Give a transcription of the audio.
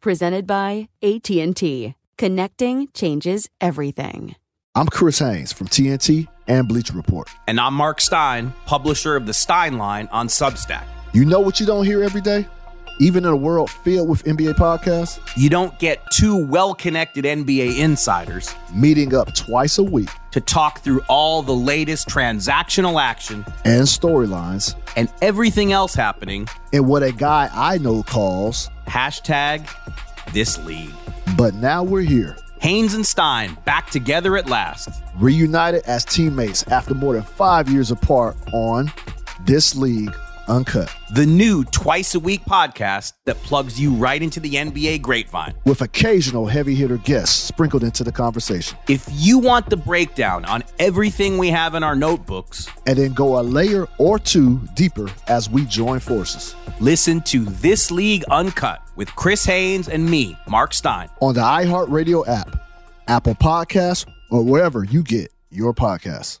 Presented by AT&T. Connecting changes everything. I'm Chris Haynes from TNT and Bleacher Report. And I'm Marc Stein, publisher of the Stein Line on Substack. You know what you don't hear every day? Even in a world filled with NBA podcasts? You don't get two well connected NBA insiders meeting up twice a week to talk through all the latest transactional action and storylines and everything else happening in what a guy I know calls hashtag this league. But now we're here. Haynes and Stein back together at last. Reunited as teammates after more than five years apart on This League Uncut. The new twice a week podcast that plugs you right into the NBA grapevine. With occasional heavy hitter guests sprinkled into the conversation. If you want the breakdown on everything we have in our notebooks, and then go a layer or two deeper as we join forces, listen to This League Uncut with Chris Haynes and me, Marc Stein. On the iHeartRadio app, Apple Podcasts, or wherever you get your podcasts.